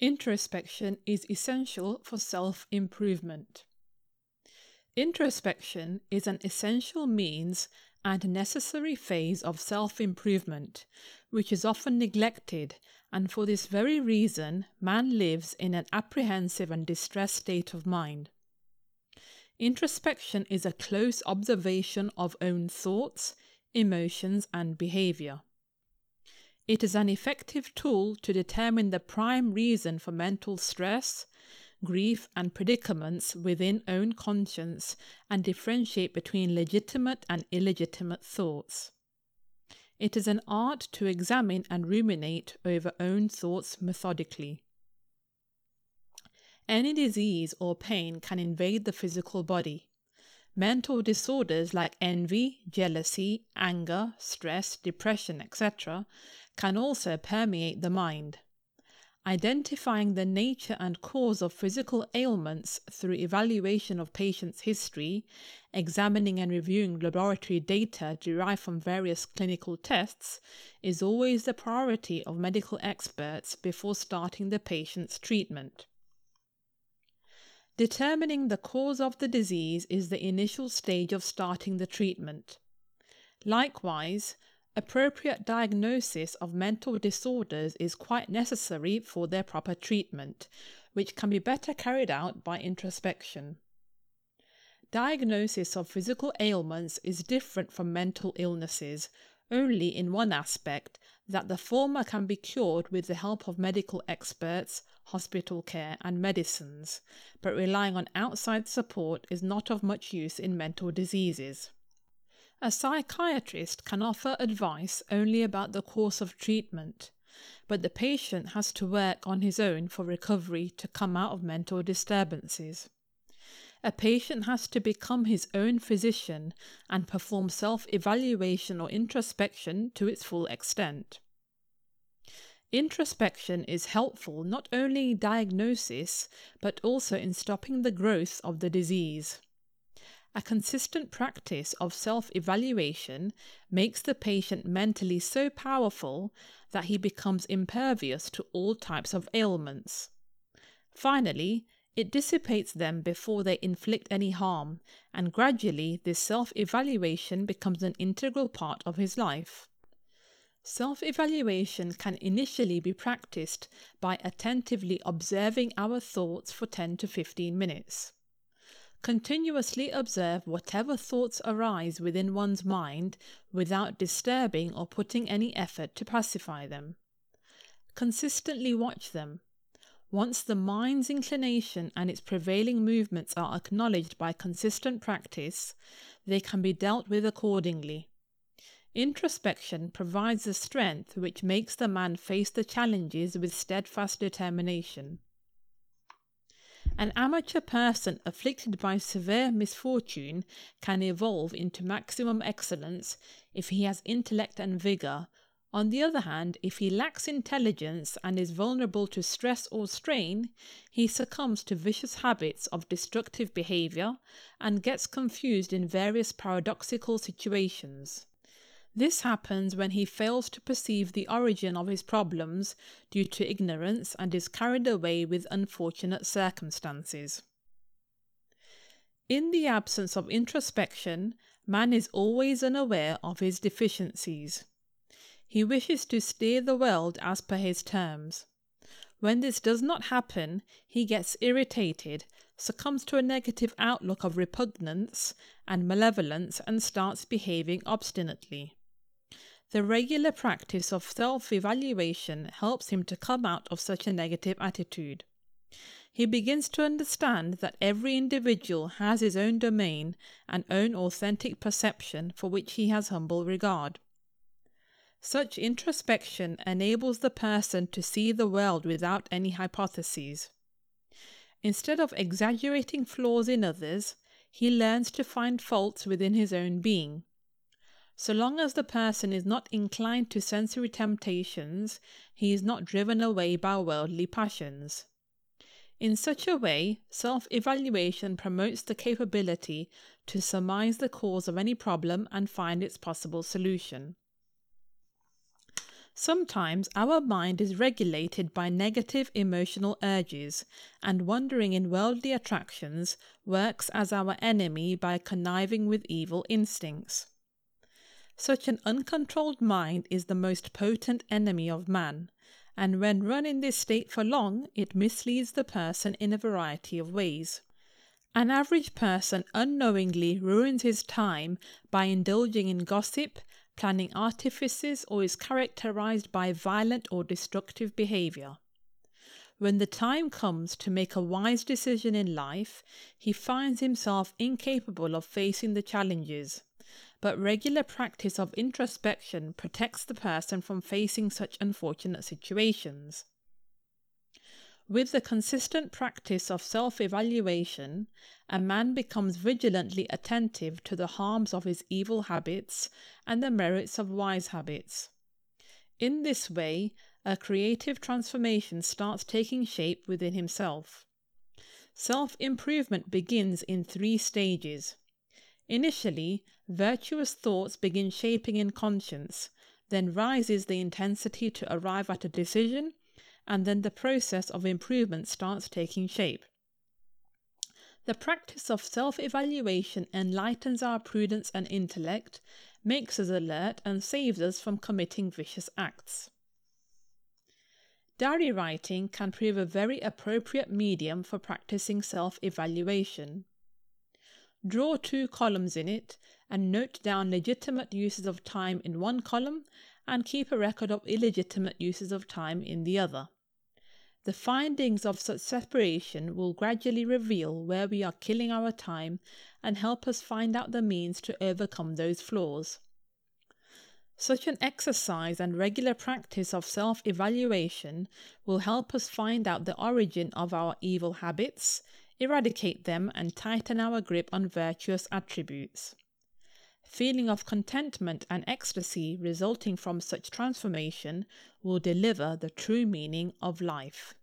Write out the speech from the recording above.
Introspection is essential for self improvement. Introspection is an essential means and necessary phase of self improvement, which is often neglected, and for this very reason, man lives in an apprehensive and distressed state of mind. Introspection is a close observation of own thoughts, emotions, and behavior. It is an effective tool to determine the prime reason for mental stress, grief, and predicaments within own conscience and differentiate between legitimate and illegitimate thoughts. It is an art to examine and ruminate over own thoughts methodically. Any disease or pain can invade the physical body. Mental disorders like envy, jealousy, anger, stress, depression, etc., can also permeate the mind. Identifying the nature and cause of physical ailments through evaluation of patients' history, examining and reviewing laboratory data derived from various clinical tests, is always the priority of medical experts before starting the patient's treatment. Determining the cause of the disease is the initial stage of starting the treatment. Likewise, appropriate diagnosis of mental disorders is quite necessary for their proper treatment, which can be better carried out by introspection. Diagnosis of physical ailments is different from mental illnesses only in one aspect that the former can be cured with the help of medical experts, hospital care, and medicines, but relying on outside support is not of much use in mental diseases. A psychiatrist can offer advice only about the course of treatment, but the patient has to work on his own for recovery to come out of mental disturbances. A patient has to become his own physician and perform self evaluation or introspection to its full extent. Introspection is helpful not only in diagnosis but also in stopping the growth of the disease. A consistent practice of self evaluation makes the patient mentally so powerful that he becomes impervious to all types of ailments. Finally, it dissipates them before they inflict any harm, and gradually this self evaluation becomes an integral part of his life. Self evaluation can initially be practiced by attentively observing our thoughts for 10 to 15 minutes. Continuously observe whatever thoughts arise within one's mind without disturbing or putting any effort to pacify them. Consistently watch them, once the mind's inclination and its prevailing movements are acknowledged by consistent practice, they can be dealt with accordingly. Introspection provides the strength which makes the man face the challenges with steadfast determination. An amateur person afflicted by severe misfortune can evolve into maximum excellence if he has intellect and vigor on the other hand, if he lacks intelligence and is vulnerable to stress or strain, he succumbs to vicious habits of destructive behavior and gets confused in various paradoxical situations. This happens when he fails to perceive the origin of his problems due to ignorance and is carried away with unfortunate circumstances. In the absence of introspection, man is always unaware of his deficiencies. He wishes to steer the world as per his terms. When this does not happen, he gets irritated, succumbs to a negative outlook of repugnance and malevolence, and starts behaving obstinately. The regular practice of self evaluation helps him to come out of such a negative attitude. He begins to understand that every individual has his own domain and own authentic perception for which he has humble regard. Such introspection enables the person to see the world without any hypotheses. Instead of exaggerating flaws in others, he learns to find faults within his own being. So long as the person is not inclined to sensory temptations, he is not driven away by worldly passions. In such a way, self evaluation promotes the capability to surmise the cause of any problem and find its possible solution. Sometimes our mind is regulated by negative emotional urges, and wandering in worldly attractions works as our enemy by conniving with evil instincts. Such an uncontrolled mind is the most potent enemy of man, and when run in this state for long, it misleads the person in a variety of ways. An average person unknowingly ruins his time by indulging in gossip planning artifices, or is characterized by violent or destructive behavior. When the time comes to make a wise decision in life, he finds himself incapable of facing the challenges. But regular practice of introspection protects the person from facing such unfortunate situations. With the consistent practice of self evaluation, a man becomes vigilantly attentive to the harms of his evil habits and the merits of wise habits. In this way, a creative transformation starts taking shape within himself. Self improvement begins in three stages. Initially, virtuous thoughts begin shaping in conscience, then rises the intensity to arrive at a decision and then the process of improvement starts taking shape. The practice of self evaluation enlightens our prudence and intellect, makes us alert, and saves us from committing vicious acts. Diary writing can prove a very appropriate medium for practicing self evaluation. Draw two columns in it and note down legitimate uses of time in one column and keep a record of illegitimate uses of time in the other. The findings of such separation will gradually reveal where we are killing our time and help us find out the means to overcome those flaws. Such an exercise and regular practice of self evaluation will help us find out the origin of our evil habits, eradicate them, and tighten our grip on virtuous attributes. Feeling of contentment and ecstasy resulting from such transformation will deliver the true meaning of life.